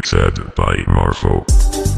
Mixed by Marfo.